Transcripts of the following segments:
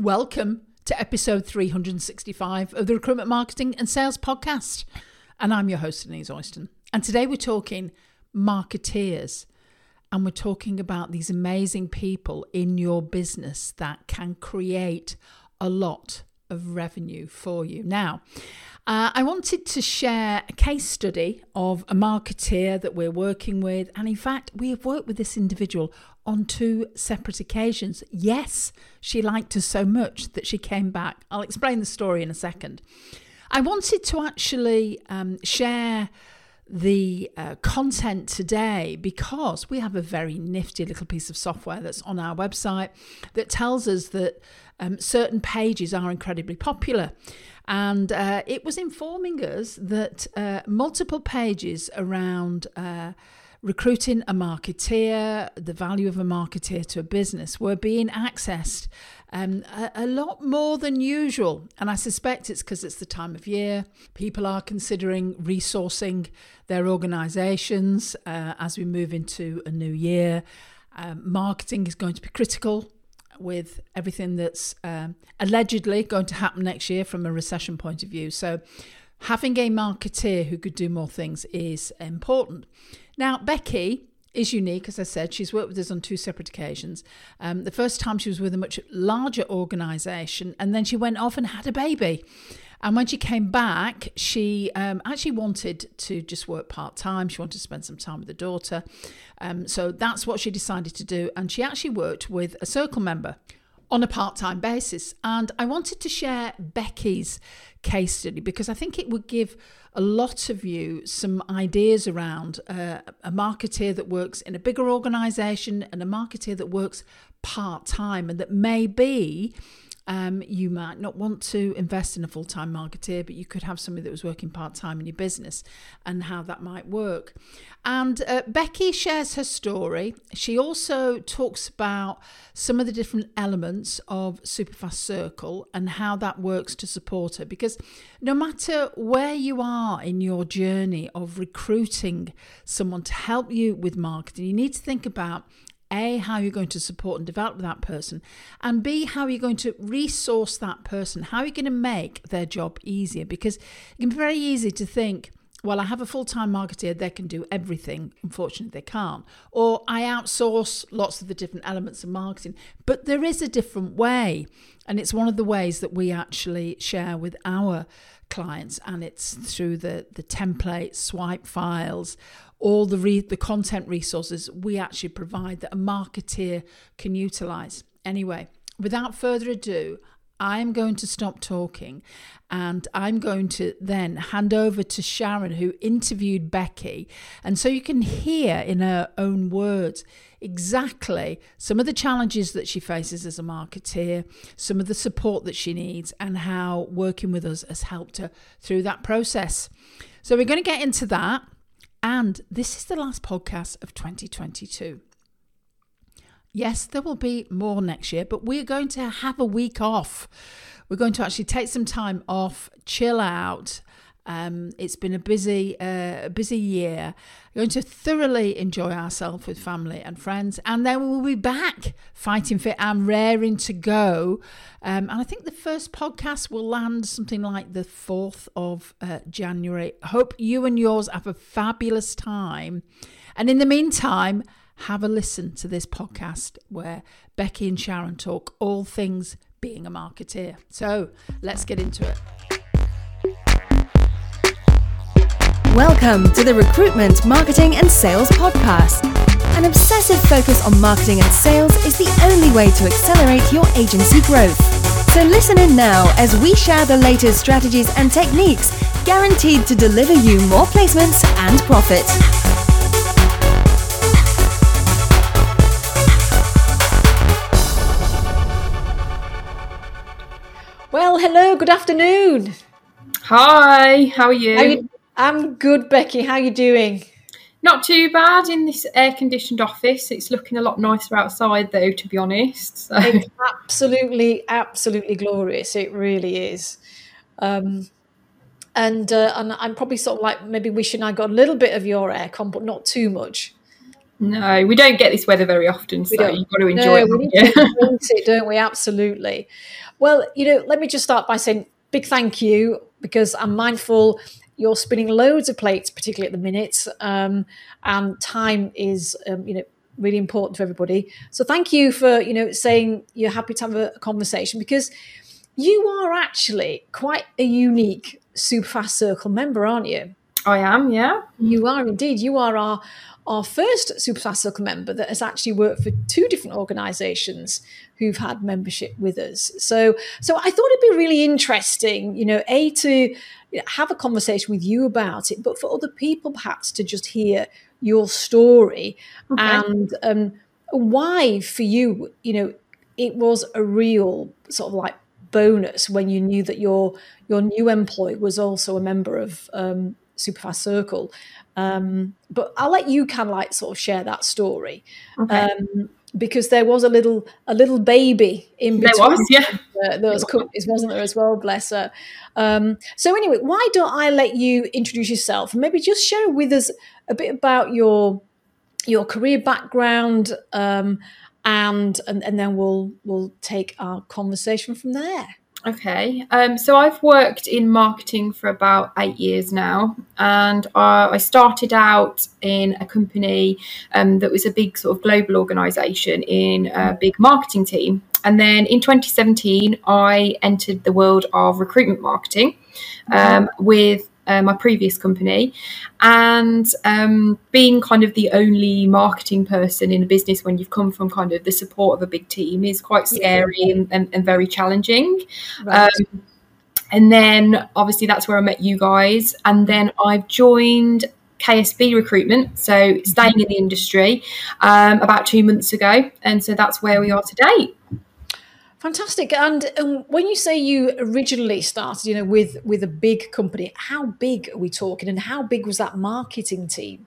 Welcome to episode 365 of the Recruitment Marketing and Sales Podcast. And I'm your host, Denise Oyston. And today we're talking marketeers. And we're talking about these amazing people in your business that can create a lot of revenue for you. Now, uh, I wanted to share a case study of a marketeer that we're working with. And in fact, we have worked with this individual on two separate occasions. Yes, she liked us so much that she came back. I'll explain the story in a second. I wanted to actually um, share the uh, content today because we have a very nifty little piece of software that's on our website that tells us that um, certain pages are incredibly popular. And uh, it was informing us that uh, multiple pages around uh, recruiting a marketeer, the value of a marketeer to a business, were being accessed um, a, a, lot more than usual. And I suspect it's because it's the time of year. People are considering resourcing their organizations uh, as we move into a new year. Um, marketing is going to be critical with everything that's um, allegedly going to happen next year from a recession point of view. So, having a marketeer who could do more things is important. Now, Becky is unique, as I said. She's worked with us on two separate occasions. Um, the first time she was with a much larger organisation, and then she went off and had a baby. And when she came back, she um, actually wanted to just work part time. She wanted to spend some time with the daughter. Um, so that's what she decided to do. And she actually worked with a circle member on a part time basis. And I wanted to share Becky's case study because I think it would give a lot of you some ideas around uh, a marketeer that works in a bigger organization and a marketeer that works part time and that may be um, you might not want to invest in a full time marketeer, but you could have somebody that was working part time in your business and how that might work. And uh, Becky shares her story. She also talks about some of the different elements of Superfast Circle and how that works to support her. Because no matter where you are in your journey of recruiting someone to help you with marketing, you need to think about a, how you're going to support and develop that person, and B, how you're going to resource that person. How are you going to make their job easier? Because it can be very easy to think, well, I have a full time marketer, they can do everything. Unfortunately, they can't. Or I outsource lots of the different elements of marketing. But there is a different way. And it's one of the ways that we actually share with our clients. And it's through the, the template, swipe files, all the re- the content resources we actually provide that a marketeer can utilize. Anyway, without further ado, I'm going to stop talking and I'm going to then hand over to Sharon, who interviewed Becky. And so you can hear in her own words exactly some of the challenges that she faces as a marketeer, some of the support that she needs, and how working with us has helped her through that process. So we're going to get into that. And this is the last podcast of 2022. Yes, there will be more next year, but we're going to have a week off. We're going to actually take some time off, chill out. Um, it's been a busy, uh, busy year. We're going to thoroughly enjoy ourselves with family and friends, and then we'll be back fighting fit and raring to go. Um, and I think the first podcast will land something like the fourth of uh, January. Hope you and yours have a fabulous time. And in the meantime, have a listen to this podcast where Becky and Sharon talk all things being a marketeer. So let's get into it. Welcome to the Recruitment, Marketing and Sales Podcast. An obsessive focus on marketing and sales is the only way to accelerate your agency growth. So listen in now as we share the latest strategies and techniques guaranteed to deliver you more placements and profit. Well, hello, good afternoon. Hi, how are you? How you I'm good, Becky. How are you doing? Not too bad in this air conditioned office. It's looking a lot nicer outside, though, to be honest. So. It's absolutely, absolutely glorious. It really is. Um, and uh, and I'm probably sort of like maybe wishing I got a little bit of your aircon, but not too much. No, we don't get this weather very often, so you've got to enjoy No, it. we need to embrace it, don't we? Absolutely. Well, you know, let me just start by saying big thank you because I'm mindful you're spinning loads of plates, particularly at the minute, um, and time is, um, you know, really important to everybody. So thank you for, you know, saying you're happy to have a, a conversation because you are actually quite a unique Superfast Circle member, aren't you? I am, yeah. You are indeed. You are our our first Superfast Circle member that has actually worked for two different organisations who've had membership with us. So, so I thought it'd be really interesting, you know, a to have a conversation with you about it, but for other people perhaps to just hear your story Okay. and um, why for you, you know, it was a real sort of like bonus when you knew that your your new employee was also a member of um, Superfast Circle. Um, but I'll let you kind of like sort of share that story Okay. um, because there was a little a little baby in there between was, yeah. those companies, wasn't there, as well? Bless her. Um, so anyway, why don't I let you introduce yourself maybe just share with us a bit about your your career background, um, and, and and then we'll we'll take our conversation from there. Okay. Um, so I've worked in marketing for about eight years now, and uh, I started out in a company um, that was a big sort of global organisation in a big marketing team. And then in 2017, I entered the world of recruitment marketing um, with uh, my previous company. And um, being kind of the only marketing person in a business when you've come from kind of the support of a big team is quite scary and, and, and very challenging. Right. Um, and then obviously that's where I met you guys. And then I've joined KSB recruitment, so staying in the industry um, about two months ago. And so that's where we are today. Fantastic. And um, when you say you originally started, you know, with with a big company, how big are we talking, and how big was that marketing team?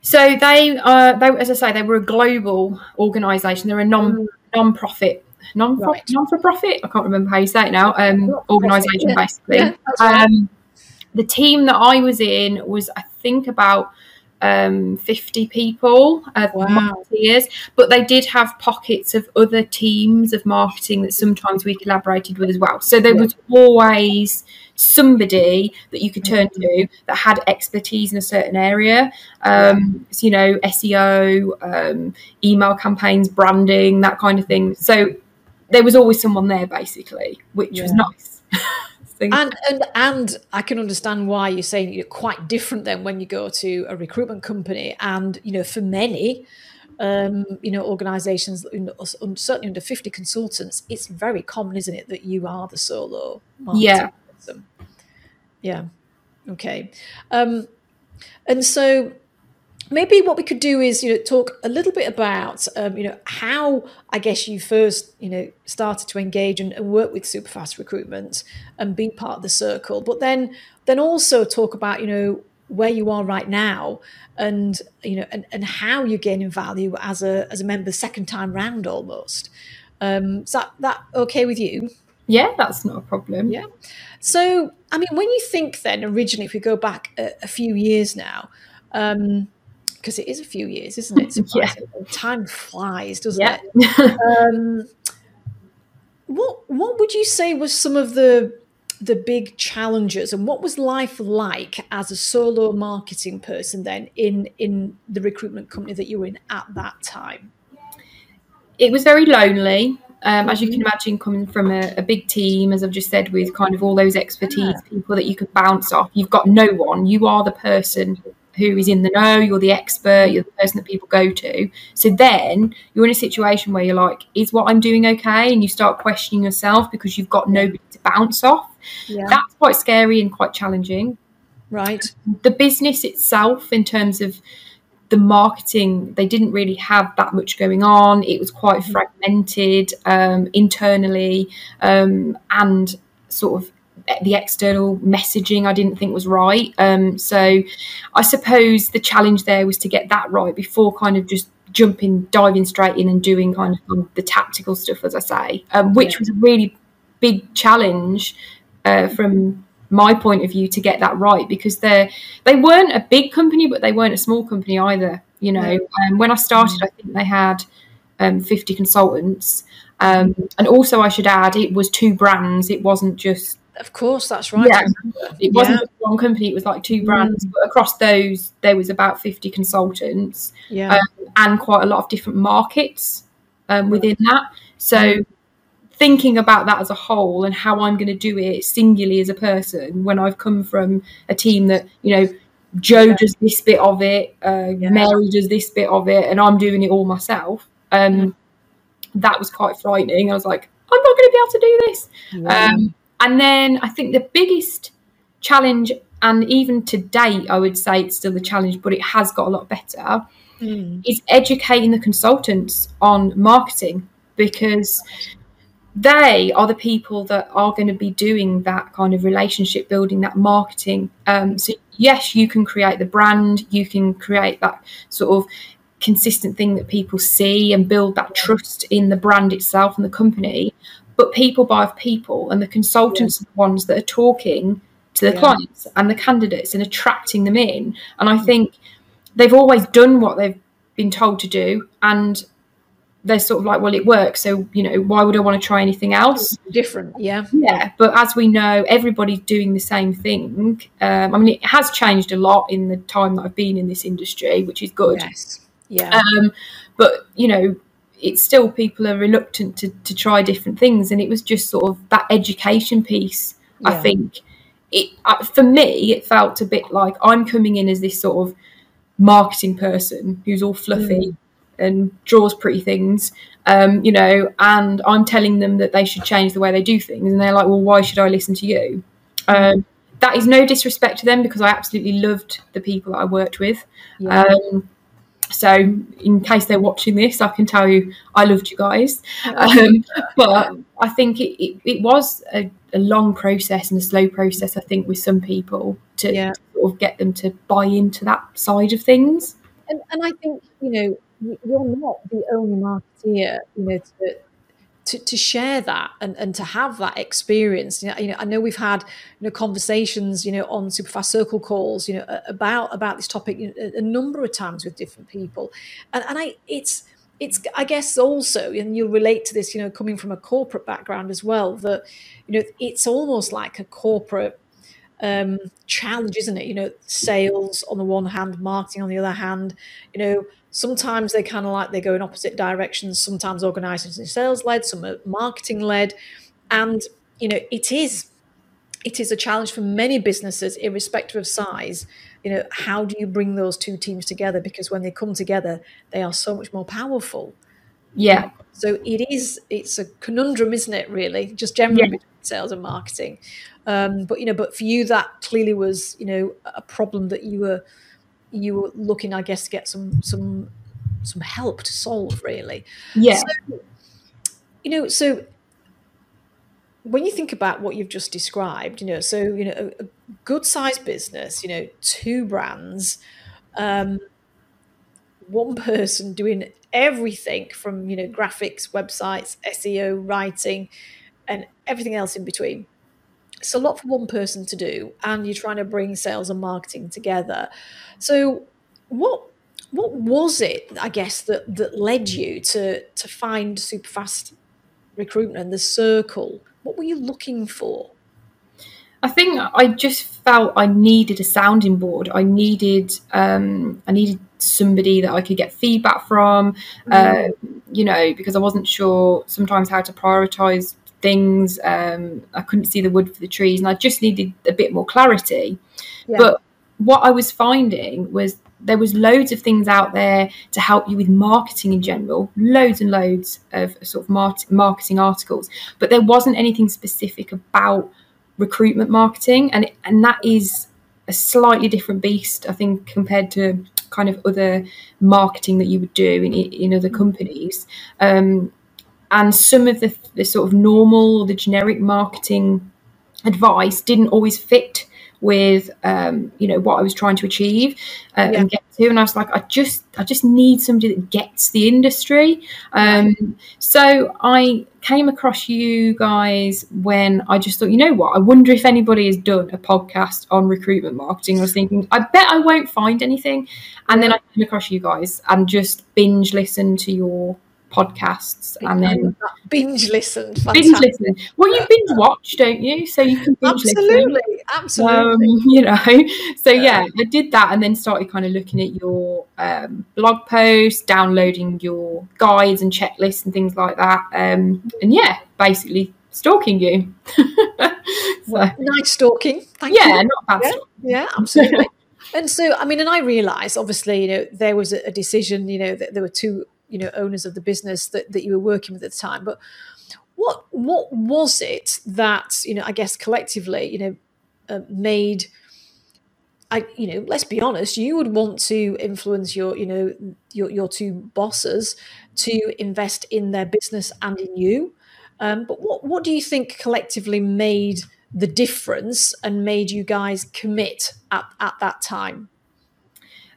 So they, uh, they, as I say, they were a global organisation. They're a non non-profit, non Right. non for profit. I can't remember how you say it now. Um, organisation yeah. basically. Yeah, right. um, the team that I was in was, I think, about um, 50 people of Wow. marketeers, but they did have pockets of other teams of marketing that sometimes we collaborated with as well. So there Yeah. was always somebody that you could turn to that had expertise in a certain area. Um, so, you know, SEO, um, email campaigns, branding, that kind of thing. So there was always someone there basically, which was nice. So- And and and I can understand why you're saying you're quite different than when you go to a recruitment company. And you know, for many, um, you know, organisations you know, us- un- certainly under fifty consultants, it's very common, isn't it, that you are the solo Yeah. person. Yeah. Okay. Um, and so maybe what we could do is you know talk a little bit about um, you know how I guess you first you know started to engage and, and work with Superfast recruitment and be part of the circle, but then then also talk about you know where you are right now and you know and, and how you're gaining value as a as a member second time round almost. Um, is that that okay with you? yeah, that's not a problem. Yeah. So, I mean, when you think then originally, if we go back a, a few years now, because it is a few years, isn't it? Yeah. Time flies, doesn't Yeah. it? Um, what What would you say was some of the the big challenges, and what was life like as a solo marketing person then in in the recruitment company that you were in at that time? it was very lonely. Um, as you Mm-hmm. can imagine, coming from a, a big team, as I've just said, with kind of all those expertise Yeah. people that you could bounce off, you've got no one. You are the person who is in the know, you're the expert, you're the person that people go to. So then you're in a situation where you're like, is what I'm doing okay? And you start questioning yourself because you've got nobody to bounce off. Yeah. That's quite scary and quite challenging. right. the business itself in terms of the marketing they didn't really have that much going on it was quite fragmented um, internally um, and sort of the external messaging i didn't think was right um, so i suppose the challenge there was to get that right before kind of just jumping diving straight in and doing kind of the tactical stuff as i say um, which Yeah. was a really big challenge uh, from my point of view to get that right because they they weren't a big company but they weren't a small company either You know, um, when I started, I think they had um, 50 consultants. Um, and also, I should add, it was two brands. It wasn't just. Of course, that's right. Yeah, it wasn't just one company. It was like two brands. Mm. But across those, there was about 50 consultants. Yeah. Um, and quite a lot of different markets um, within that. So thinking about that as a whole and how I'm going to do it singularly as a person when I've come from a team that, you know, Joe yeah. does this bit of it, uh, yeah. Mary does this bit of it, and I'm doing it all myself. Um, that was quite frightening. I was like, I'm not going to be able to do this. Um, and then I think the biggest challenge, and even to date, I would say it's still a challenge, but it has got a lot better, mm. is educating the consultants on marketing because they are the people that are going to be doing that kind of relationship building, that marketing. Um, so, yes, you can create the brand, you can create that sort of consistent thing that people see and build that trust in the brand itself and the company. But people buy off people, and the consultants yeah. are the ones that are talking to the yeah. clients and the candidates and attracting them in. And I mm. think they've always done what they've been told to do. And they're sort of like, well, it works. So, you know, why would I want to try anything else? Different, yeah. Yeah. But as we know, everybody's doing the same thing. Um, I mean, it has changed a lot in the time that I've been in this industry, which is good. Yes. Yeah. Um, but, you know, it's still people are reluctant to, to try different things. And it was just sort of that education piece, yeah. I think. It, uh, for me, it felt a bit like I'm coming in as this sort of marketing person who's all fluffy. Mm and draws pretty things, um, you know, and I'm telling them that they should change the way they do things, and they're like, "Well, why should I listen to you?" Um, that is no disrespect to them because I absolutely loved the people that I worked with. Yeah. Um, so, in case they're watching this, I can tell you I loved you guys. Um, but I think it, it, it was a, a, long process and a slow process, I think, with some people to, yeah. sort of get them to buy into that side of things. And, and I think, you know, you're not the only marketeer, you know, to, to, to share that and, and to have that experience. You know, you know, I know we've had you know conversations, you know, on Superfast Circle calls, you know, about about this topic you know, a number of times with different people, and and I it's it's I guess also, and you'll relate to this, you know, coming from a corporate background as well, that you know it's almost like a corporate um, challenge, isn't it? You know, sales on the one hand, marketing on the other hand. You know, sometimes they kind of like they go in opposite directions. Sometimes organisations are sales led, some are marketing led, and you know, it is it is a challenge for many businesses, irrespective of size. You know, how do you bring those two teams together? Because when they come together, they are so much more powerful. Yeah. So it is. It's a conundrum, isn't it? Really, just generally yeah. between sales and marketing. Um, but you know, but for you, that clearly was you know a problem that you were you were looking, I guess, to get some some some help to solve. Really, yeah. So, you know, so when you think about what you've just described, you know, so you know, a, a good sized business, you know, two brands, um, one person doing everything from you know graphics, websites, SEO, writing, and everything else in between it's a lot for one person to do and you're trying to bring sales and marketing together so what what was it i guess that that led you to to find superfast recruitment and the circle what were you looking for I think I just felt I needed a sounding board. I needed um, I needed somebody that I could get feedback from. Mm. Uh, you know, because I wasn't sure sometimes how to prioritize things. Um, I couldn't see the wood for the trees, and I just needed a bit more clarity. Yeah. But what I was finding was there was loads of things out there to help you with marketing in general, loads and loads of sort of marketing articles, but there wasn't anything specific about recruitment marketing, and and that is a slightly different beast, I think, compared to kind of other marketing that you would do in in other companies. Um, and some of the, the sort of normal or the generic marketing advice didn't always fit with um, you know what I was trying to achieve uh, Yeah. and get to. And I was like, I just I just need somebody that gets the industry. Um, so I came across you guys when I just thought, you know what? I wonder if anybody has done a podcast on recruitment marketing. I was thinking, I bet I won't find anything. And then I came across you guys and just binge listened to your podcasts and then binge listened. binge listen. Well, you binge watch, don't you? So you can binge listen. Absolutely, Um, absolutely. you know, so yeah, I did that and then started kind of looking at your um, blog posts, downloading your guides and checklists and things like that. Um, and yeah, basically stalking you. so, nice stalking. Thank yeah, you. not bad. Yeah. Yeah, absolutely. and so, I mean, and I realised, obviously, you know, there was a, a decision. You know, that there were two, you know, owners of the business that, that you were working with at the time. But what what was it that you know? I guess collectively, you know, uh, made. I, you know, let's be honest. You would want to influence your, you know, your your two bosses to invest in their business and in you. Um, but what what do you think collectively made the difference and made you guys commit at, at that time?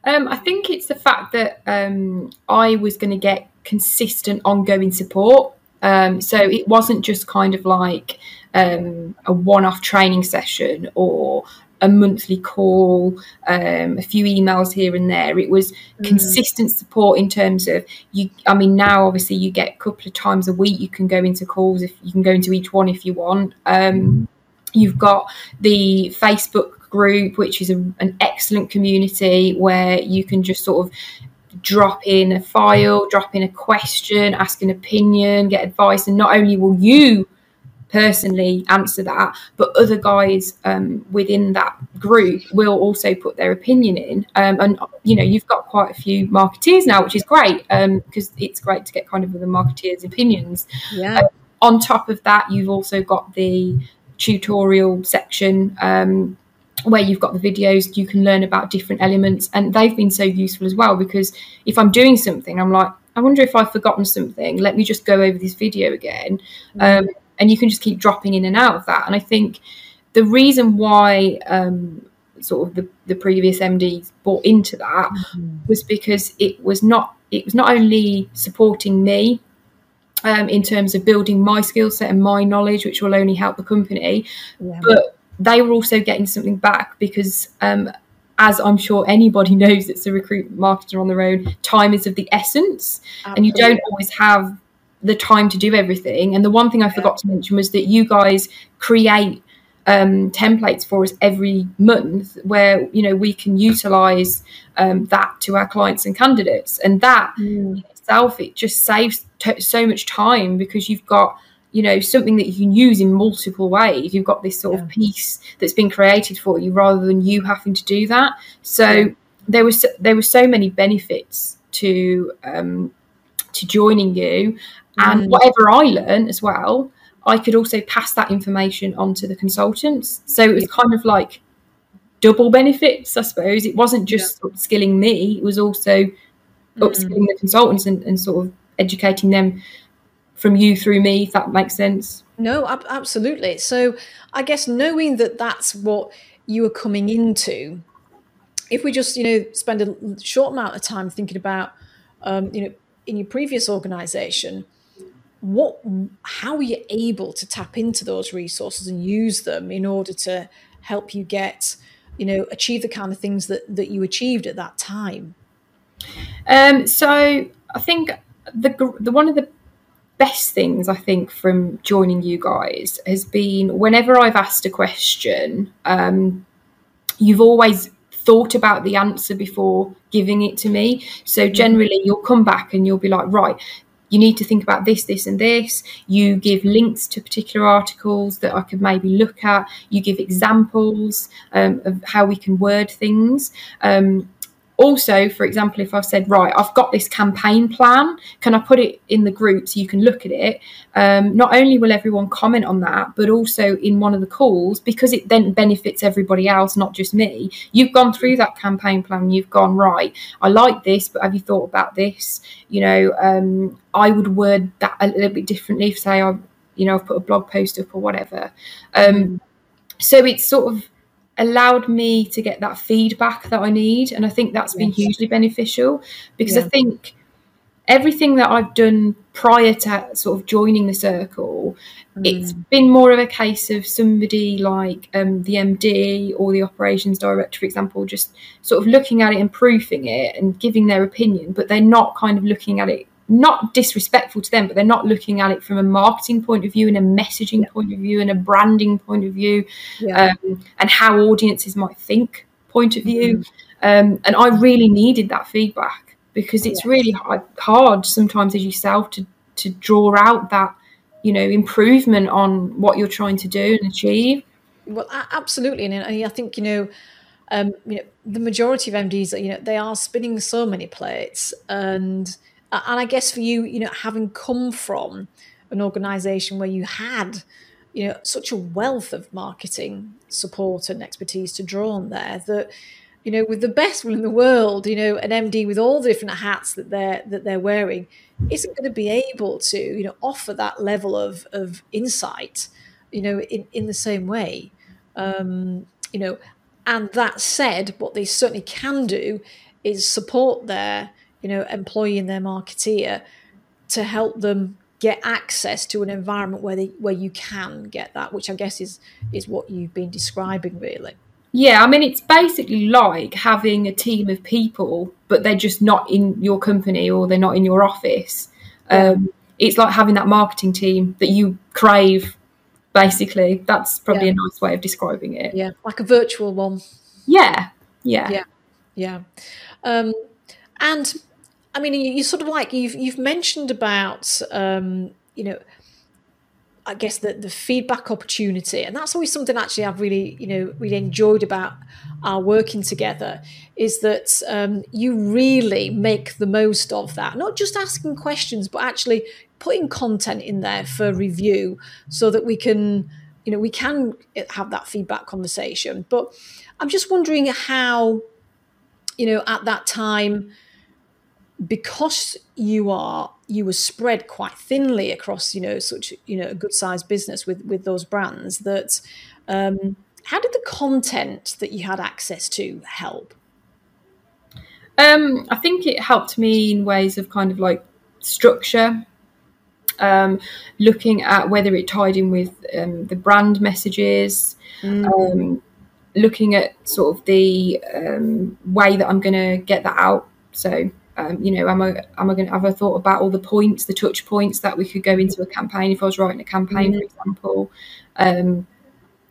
Um, I think it's the fact that um, I was going to get consistent, ongoing support. Um, so it wasn't just kind of like um, a one-off training session or a monthly call, um, a few emails here and there. It was consistent support in terms of you. I mean, now obviously you get a couple of times a week. You can go into calls if you can go into each one if you want. Um, you've got the Facebook group, which is a, an excellent community where you can just sort of drop in a file, drop in a question, ask an opinion, get advice, and not only will you personally answer that, but other guys um, within that group will also put their opinion in. Um, and you know, you've got quite a few marketeers now, which is great because it's great to get kind of the marketeers' opinions. Yeah. On top of that, you've also got the tutorial section. Where you've got the videos, you can learn about different elements, and they've been so useful as well. Because if I'm doing something, I'm like, I wonder if I've forgotten something. Let me just go over this video again, um, and you can just keep dropping in and out of that. And I think the reason why um, sort of the, the previous MDs bought into that was because it was not it was not only supporting me um, in terms of building my skill set and my knowledge, which will only help the company, Yeah. but they were also getting something back because um, as i'm sure anybody knows that's a recruitment marketer on their own time is of the essence. And you don't always have the time to do everything. And the one thing i forgot to mention was that you guys create um, templates for us every month where you know we can utilize um, that to our clients and candidates. And that Mm. in itself it just saves t- so much time because you've got you know something that you can use in multiple ways. You've got this sort of piece that's been created for you rather than you having to do that. So there was there were so many benefits to um to joining you and Mm. whatever i learned as well i could also pass that information on to the consultants. So it was kind of like double benefits i suppose. It wasn't just upskilling me it was also upskilling the consultants and, and sort of educating them from you through me if that makes sense No, ab- absolutely. So I guess knowing that that's what you are coming into, if we just you know spend a short amount of time thinking about, um, you know, in your previous organisation, what, how were you able to tap into those resources and use them in order to help you get, you know, achieve the kind of things that that you achieved at that time? Um, so I think the the one of the best things I think from joining you guys has been whenever I've asked a question, um, you've always thought about the answer before giving it to me. So generally, you'll come back and you'll be like, right. You need to think about this, this, and this. You give links to particular articles that I could maybe look at. You give examples um, of how we can word things. Um, also, for example, if I've said, right, I've got this campaign plan, can I put it in the group so you can look at it? Um, not only will everyone comment on that, but also in one of the calls, because it then benefits everybody else, not just me. You've gone through that campaign plan, you've gone, right, I like this, but have you thought about this? You know, um, I would word that a little bit differently if, say, "I've," you know, I've put a blog post up or whatever. Um, so it's sort of allowed me to get that feedback that I need. And I think that's been hugely beneficial because yeah. I think everything that I've done prior to sort of joining the circle, mm. it's been more of a case of somebody like um, the MD or the operations director, for example, just sort of looking at it and proofing it and giving their opinion, but they're not kind of looking at it not disrespectful to them, but they're not looking at it from a marketing point of view and a messaging yeah. point of view and a branding point of view, yeah. um, and how audiences might think point of view. Mm-hmm. Um, and I really needed that feedback because it's really hard, hard sometimes as yourself to to draw out that you know improvement on what you're trying to do and achieve. Well, absolutely, and I think you know. Um, you know, the majority of MDs, you know, they are spinning so many plates, and and I guess for you, you know, having come from an organization where you had, you know, such a wealth of marketing support and expertise to draw on there that, you know, with the best will in the world, you know, an MD with all the different hats that they're that they're wearing isn't going to be able to, you know, offer that level of of insight, you know, in, in the same way. Um, you know, and that said, what they certainly can do is support their you know, employing their marketeer to help them get access to an environment where they where you can get that, which I guess is is what you've been describing really. Yeah, I mean it's basically like having a team of people, but they're just not in your company or they're not in your office. Um, it's like having that marketing team that you crave. Basically, that's probably yeah. a nice way of describing it. Yeah, like a virtual one. Yeah, yeah, yeah, yeah. Um, and I mean, you, you sort of like you've you've mentioned about um, you know, I guess the the feedback opportunity, and that's always something actually I've really you know really enjoyed about our working together is that um, you really make the most of that. Not just asking questions, but actually putting content in there for review so that we can you know we can have that feedback conversation. But I'm just wondering how you know at that time because you are you were spread quite thinly across you know such you know a good sized business with with those brands that um, how did the content that you had access to help um, i think it helped me in ways of kind of like structure um, looking at whether it tied in with um, the brand messages mm. Um, looking at sort of the um, way that i'm going to get that out so um, you know, am I am I going to have a thought about all the points, the touch points that we could go into a campaign if I was writing a campaign, mm-hmm. for example, um,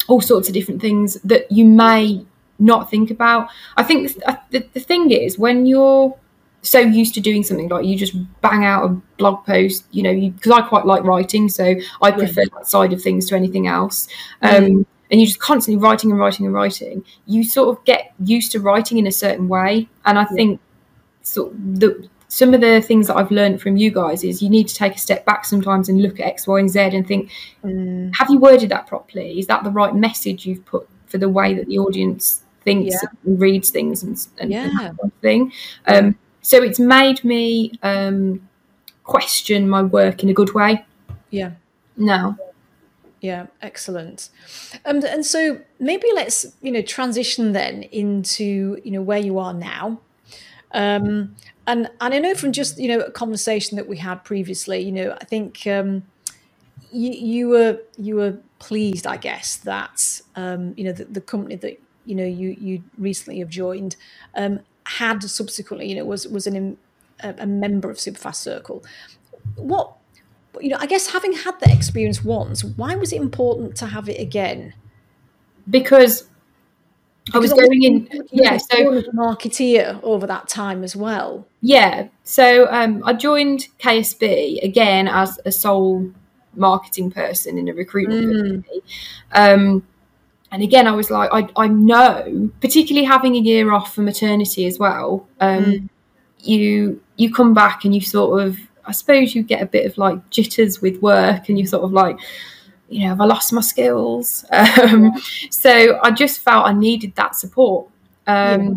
all sorts of different things that you may not think about. I think the, the, the thing is when you're so used to doing something like you just bang out a blog post, you know, because I quite like writing, so I prefer yeah. that side of things to anything else. Um, mm. And you're just constantly writing and writing and writing. You sort of get used to writing in a certain way, and I yeah. think so the some of the things that I've learned from you guys is you need to take a step back sometimes and look at X, Y, and Z and think, mm. have you worded that properly? Is that the right message you've put for the way that the audience thinks yeah. and reads things and, and, yeah. and that kind of thing? Um, so it's made me um, question my work in a good way. Yeah. Now. Yeah, excellent. Um, and so maybe let's you know transition then into you know where you are now um, and and I know from just you know a conversation that we had previously, you know, I think um, you, you were you were pleased, I guess, that um, you know the, the, company that you know you you recently have joined um, had subsequently, you know, was was an a, a member of Superfast Circle. What you know, I guess having had that experience once, why was it important to have it again? Because I was going in, yeah. So a marketeer over that time as well. Yeah. So um, I joined KSB again as a sole marketing person in a recruitment mm. company. Um, and again, I was like, I, I know, particularly having a year off for maternity as well. Um, mm. You you come back and you sort of, I suppose, you get a bit of like jitters with work, and you sort of like you know, have I lost my skills? Um, so I just felt I needed that support. Um, yeah.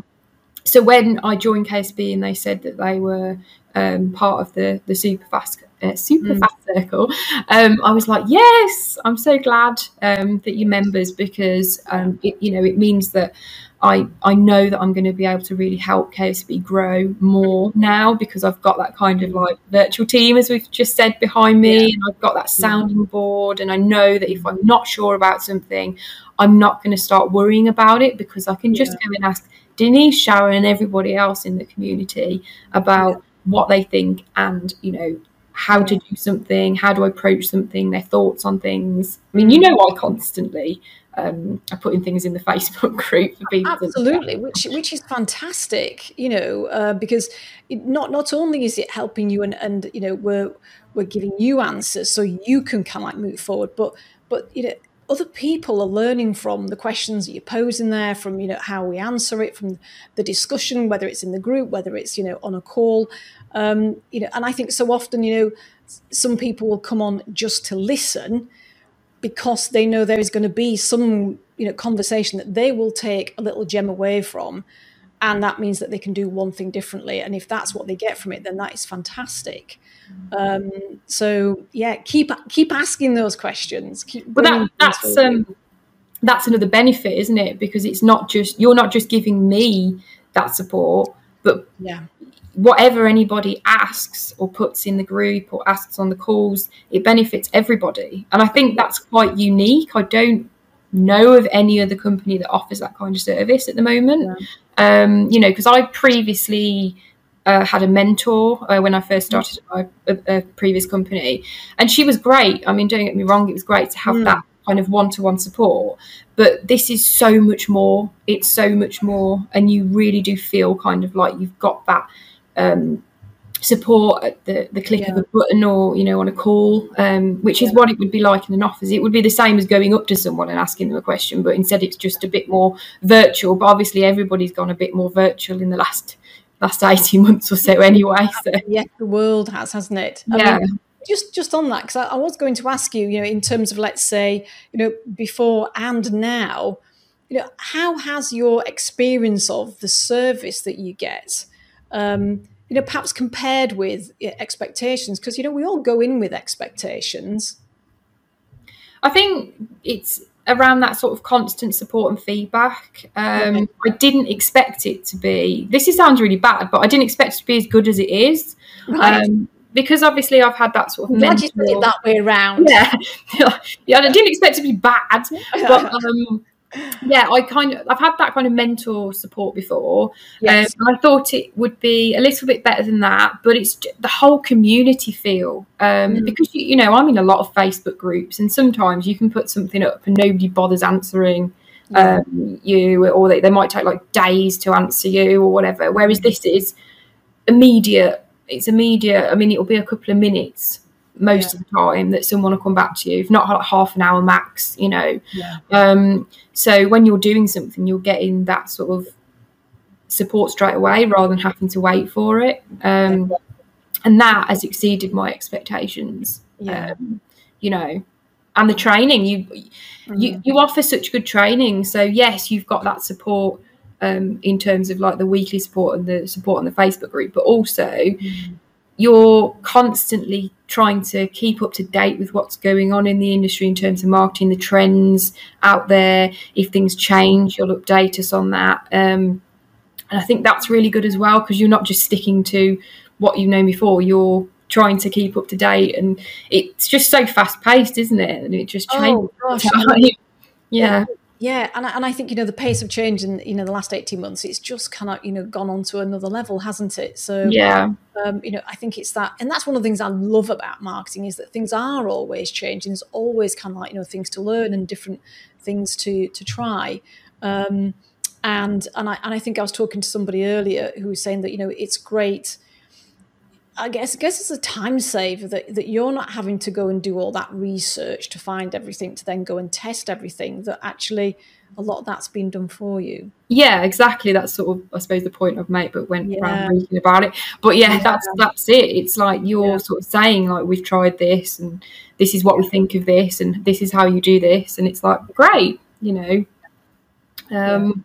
So when I joined KSB and they said that they were um, part of the the Superfast uh, super Mm. fast circle. Um, I was like, yes, I'm so glad um, that you're members because um, it, you know it means that I I know that I'm going to be able to really help KSB grow more now because I've got that kind of like virtual team as we've just said behind me, Yeah. and I've got that mm. sounding board, and I know that if I'm not sure about something, I'm not going to start worrying about it because I can just Yeah. go and ask Denise, Sharon, and everybody else in the community about what they think and you know how to do something, how to approach something, their thoughts on things. I mean, you know, I constantly um, are putting things in the Facebook group for people. Absolutely, which which is fantastic, you know, uh, because it, not not only is it helping you and and you know we're we're giving you answers so you can kind of like move forward, but but you know other people are learning from the questions that you're posing there, from you know how we answer it, from the discussion, whether it's in the group, whether it's you know on a call, um, you know, and I think so often you know some people will come on just to listen because they know there is going to be some you know conversation that they will take a little gem away from and that means that they can do one thing differently. And if that's what they get from it then that is fantastic um, so yeah keep keep asking those questions keep But that, that's um, that's another benefit, isn't it? Because it's not just you're not just giving me that support, but yeah whatever anybody asks or puts in the group or asks on the calls, it benefits everybody. And I think that's quite unique. I don't know of any other company that offers that kind of service at the moment. Um, you know, because I previously uh, had a mentor uh, when I first started my a, a previous company, and she was great. I mean, don't get me wrong, it was great to have Mm. that kind of one-to-one support. But this is so much more. It's so much more. And you really do feel kind of like you've got that um, support at the, the click of a button or you know on a call um, which is what it would be like in an office. It would be the same as going up to someone and asking them a question but instead it's just a bit more virtual. But obviously everybody's gone a bit more virtual in the last last 18 months or so anyway so. yes the world has hasn't it? I yeah. mean, just just on that because I, I was going to ask you you know in terms of let's say you know before and now you know how has your experience of the service that you get um you know perhaps compared with expectations? Because you know we all go in with expectations. I think it's around that sort of constant support and feedback. Um, Okay. I didn't expect it to be. This is, sounds really bad, but I didn't expect it to be as good as it is. right Um, because obviously I've had that sort of I'm glad you said it that way around yeah, yeah. I didn't expect it to be bad, but um, yeah, I kind of I've had that kind of mentor support before. yes Um, I thought it would be a little bit better than that, but it's the whole community feel. Um, Mm. Because, you, you know, I'm in a lot of Facebook groups, and sometimes you can put something up and nobody bothers answering Yeah. um, you, or they, they might take like days to answer you or whatever. Whereas Mm. this is immediate. It's immediate. I mean, it'll be a couple of minutes most of the time that someone will come back to you, if not like half an hour max, you know. yeah Um, so when you're doing something, you're getting that sort of support straight away rather than having to wait for it. Um, and that has exceeded my expectations. yeah Um, you know, and the training you you you offer such good training. So yes, you've got that support um, in terms of like the weekly support and the support on the Facebook group, but also you're constantly trying to keep up to date with what's going on in the industry in terms of marketing, the trends out there. If things change, you'll update us on that. Um, and I think that's really good as well because you're not just sticking to what you've known before. You're trying to keep up to date, and it's just so fast paced, isn't it? And it just changes. oh the time. yeah, Yeah, and I, and I think you know the pace of change in you know the last eighteen months, it's just kind of you know gone on to another level, hasn't it? So yeah, um, you know I think it's that, and that's one of the things I love about marketing is that things are always changing. There's always kind of like you know things to learn and different things to to try. Um, and and I and I think I was talking to somebody earlier who was saying that you know it's great. I guess I guess it's a time saver that, that you're not having to go and do all that research to find everything to then go and test everything. That actually a lot of that's been done for you. yeah, exactly. That's sort of, I suppose, the point I've made, but went Yeah. around reading about it. But yeah, Yeah. that's that's it. It's like you're Yeah. sort of saying like we've tried this, and this is what we think of this, and this is how you do this, and it's like great, you know. Um,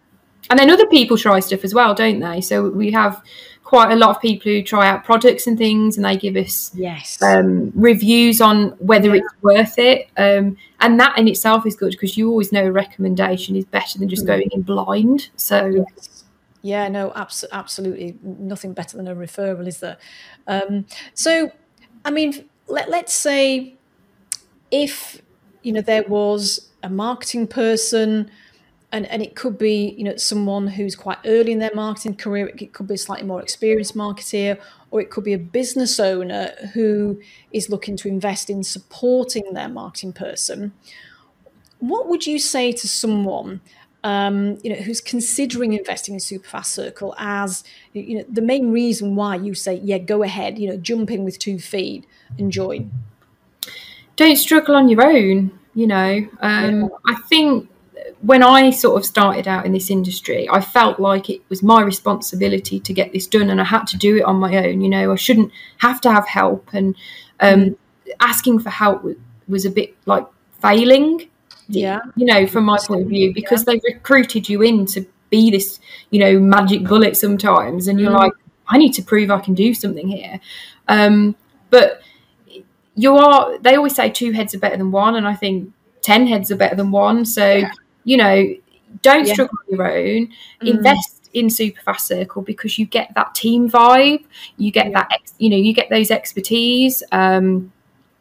And then other people try stuff as well, don't they? So we have quite a lot of people who try out products and things, and they give us yes um, reviews on whether Yeah. it's worth it. Um, and that in itself is good because you always know a recommendation is better than just Mm. going in blind. So Yes. Yeah, no, abs- absolutely. Nothing better than a referral, is there? Um, so, I mean, let, let's say if, you know, there was a marketing person and, and it could be, you know, someone who's quite early in their marketing career, it could be a slightly more experienced marketeer, or it could be a business owner who is looking to invest in supporting their marketing person. What would you say to someone um, you know, who's considering investing in Superfast Circle as you know the main reason why you say, yeah, go ahead, you know, jump in with two feet and join. don't struggle on your own. You know, um, I think when I sort of started out in this industry, I felt like it was my responsibility to get this done, and I had to do it on my own. You know, I shouldn't have to have help, and um, asking for help was, was a bit like failing. Yeah. you know, from my point of view, because they recruited you in to be this, you know, magic bullet sometimes, and you're Mm. like, I need to prove I can do something here. Um, but you are, they always say two heads are better than one, and I think 10 heads are better than one. So, Yeah. You know, don't Yeah. struggle on your own, Mm. invest in Superfast Circle because you get that team vibe, you get Yeah. that, ex, you know, you get those expertise. Um,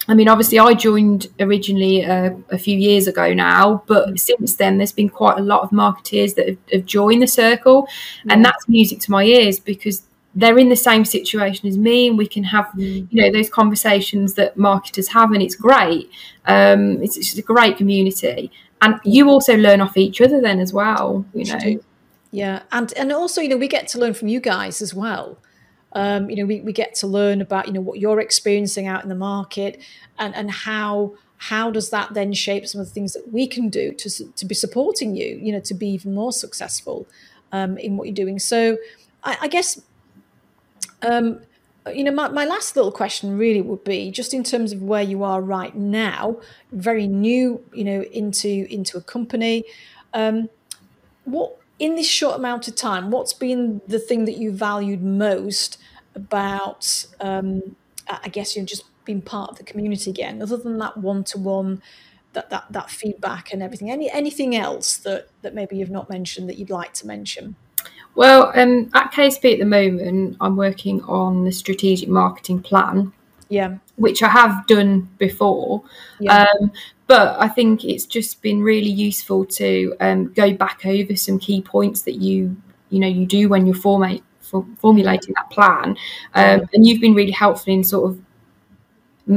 I mean, obviously, I joined originally uh, a few years ago now, but Mm. since then, there's been quite a lot of marketeers that have, have joined the circle, and that's music to my ears because they're in the same situation as me, and we can have, Mm. you know, those conversations that marketers have, and it's great. Um, it's, it's just a great community, and you also learn off each other then as well. You know. Yeah, and and also you know we get to learn from you guys as well. Um, you know we, we get to learn about you know what you're experiencing out in the market and and how how does that then shape some of the things that we can do to to be supporting you you know to be even more successful um, in what you're doing. So I, I guess um, you know my, my last little question really would be just in terms of where you are right now, very new you know into into a company. Um, what in this short amount of time what's been the thing that you valued most about um i guess you know just being part of the community again other than that one-to-one that that, that feedback and everything any anything else that that maybe you've not mentioned that you'd like to mention well, um, at KSP at the moment, I'm working on the strategic marketing plan. yeah which I have done before. Yeah. Um, but I think it's just been really useful to um, go back over some key points that you you know you do when you're formate, for, formulating that plan, um, and you've been really helpful in sort of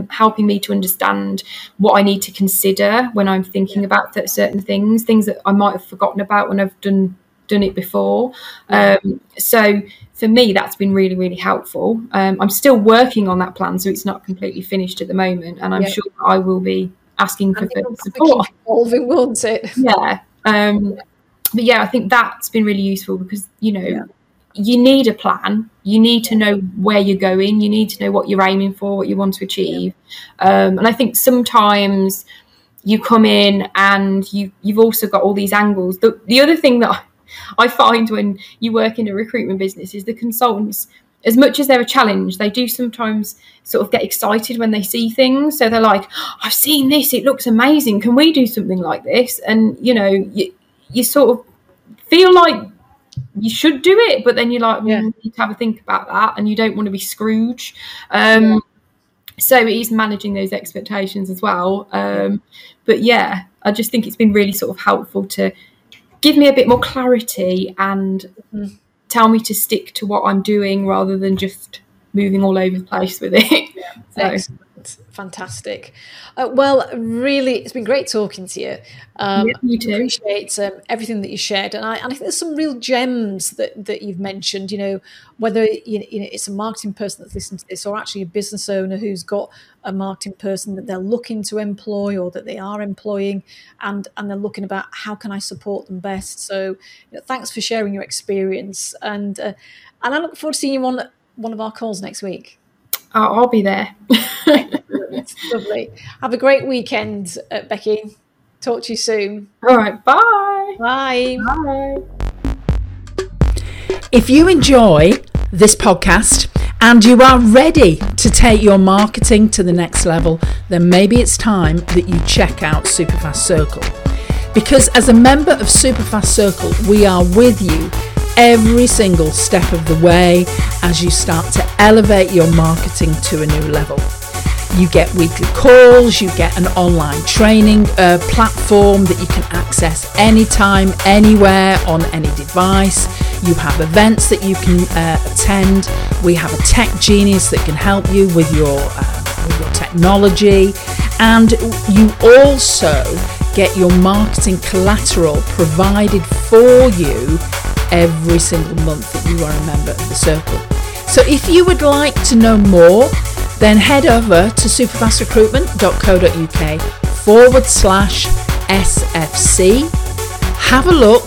helping me to understand what I need to consider when I'm thinking about th- certain things, things that I might have forgotten about when I've done done it before. Um, so for me, that's been really, really helpful. Um, I'm still working on that plan, so it's not completely finished at the moment, and I'm Yeah. sure I will be asking for further support. evolving won't it Yeah. Um, but yeah, I think that's been really useful because you know Yeah. you need a plan. You need to know where you're going. You need to know what you're aiming for, what you want to achieve. Um, and I think sometimes you come in and you you've also got all these angles. The the other thing that I find when you work in a recruitment business is the consultants. As much as they're a challenge, they do sometimes sort of get excited when they see things. So they're like, "I've seen this; it looks amazing. Can we do something like this?" And you know, you, you sort of feel like you should do it, but then you're like, Yeah. mm, you need to have a think about that, and you don't want to be Scrooge. Um, So it is managing those expectations as well. Um, but yeah, I just think it's been really sort of helpful to give me a bit more clarity and Mhm. tell me to stick to what I'm doing rather than just moving all over the place with it. so, Excellent. Fantastic. Uh, well, really, it's been great talking to you. Um, yeah, you too. appreciate um, everything that you shared, and I, and I think there's some real gems that, that you've mentioned. You know, whether you you know it's a marketing person that's listening to this, or actually a business owner who's got a marketing person that they're looking to employ or that they are employing, and and they're looking about how can I support them best. So, you know, thanks for sharing your experience, and uh, and I look forward to seeing you on one of our calls next week. I'll, I'll be there. Lovely. Have a great weekend, uh, Becky. Talk to you soon. all right, bye. Bye. Bye. If you enjoy this podcast and you are ready to take your marketing to the next level, then maybe it's time that you check out Superfast Circle. Because as a member of Superfast Circle, we are with you every single step of the way as you start to elevate your marketing to a new level. You get weekly calls, you get an online training uh, platform that you can access anytime, anywhere, on any device. You have events that you can uh, attend. We have a tech genius that can help you with your, uh, with your technology. And you also get your marketing collateral provided for you every single month that you are a member of the circle. So if you would like to know more, then head over to superfastrecruitment.co.uk forward slash SFC. Have a look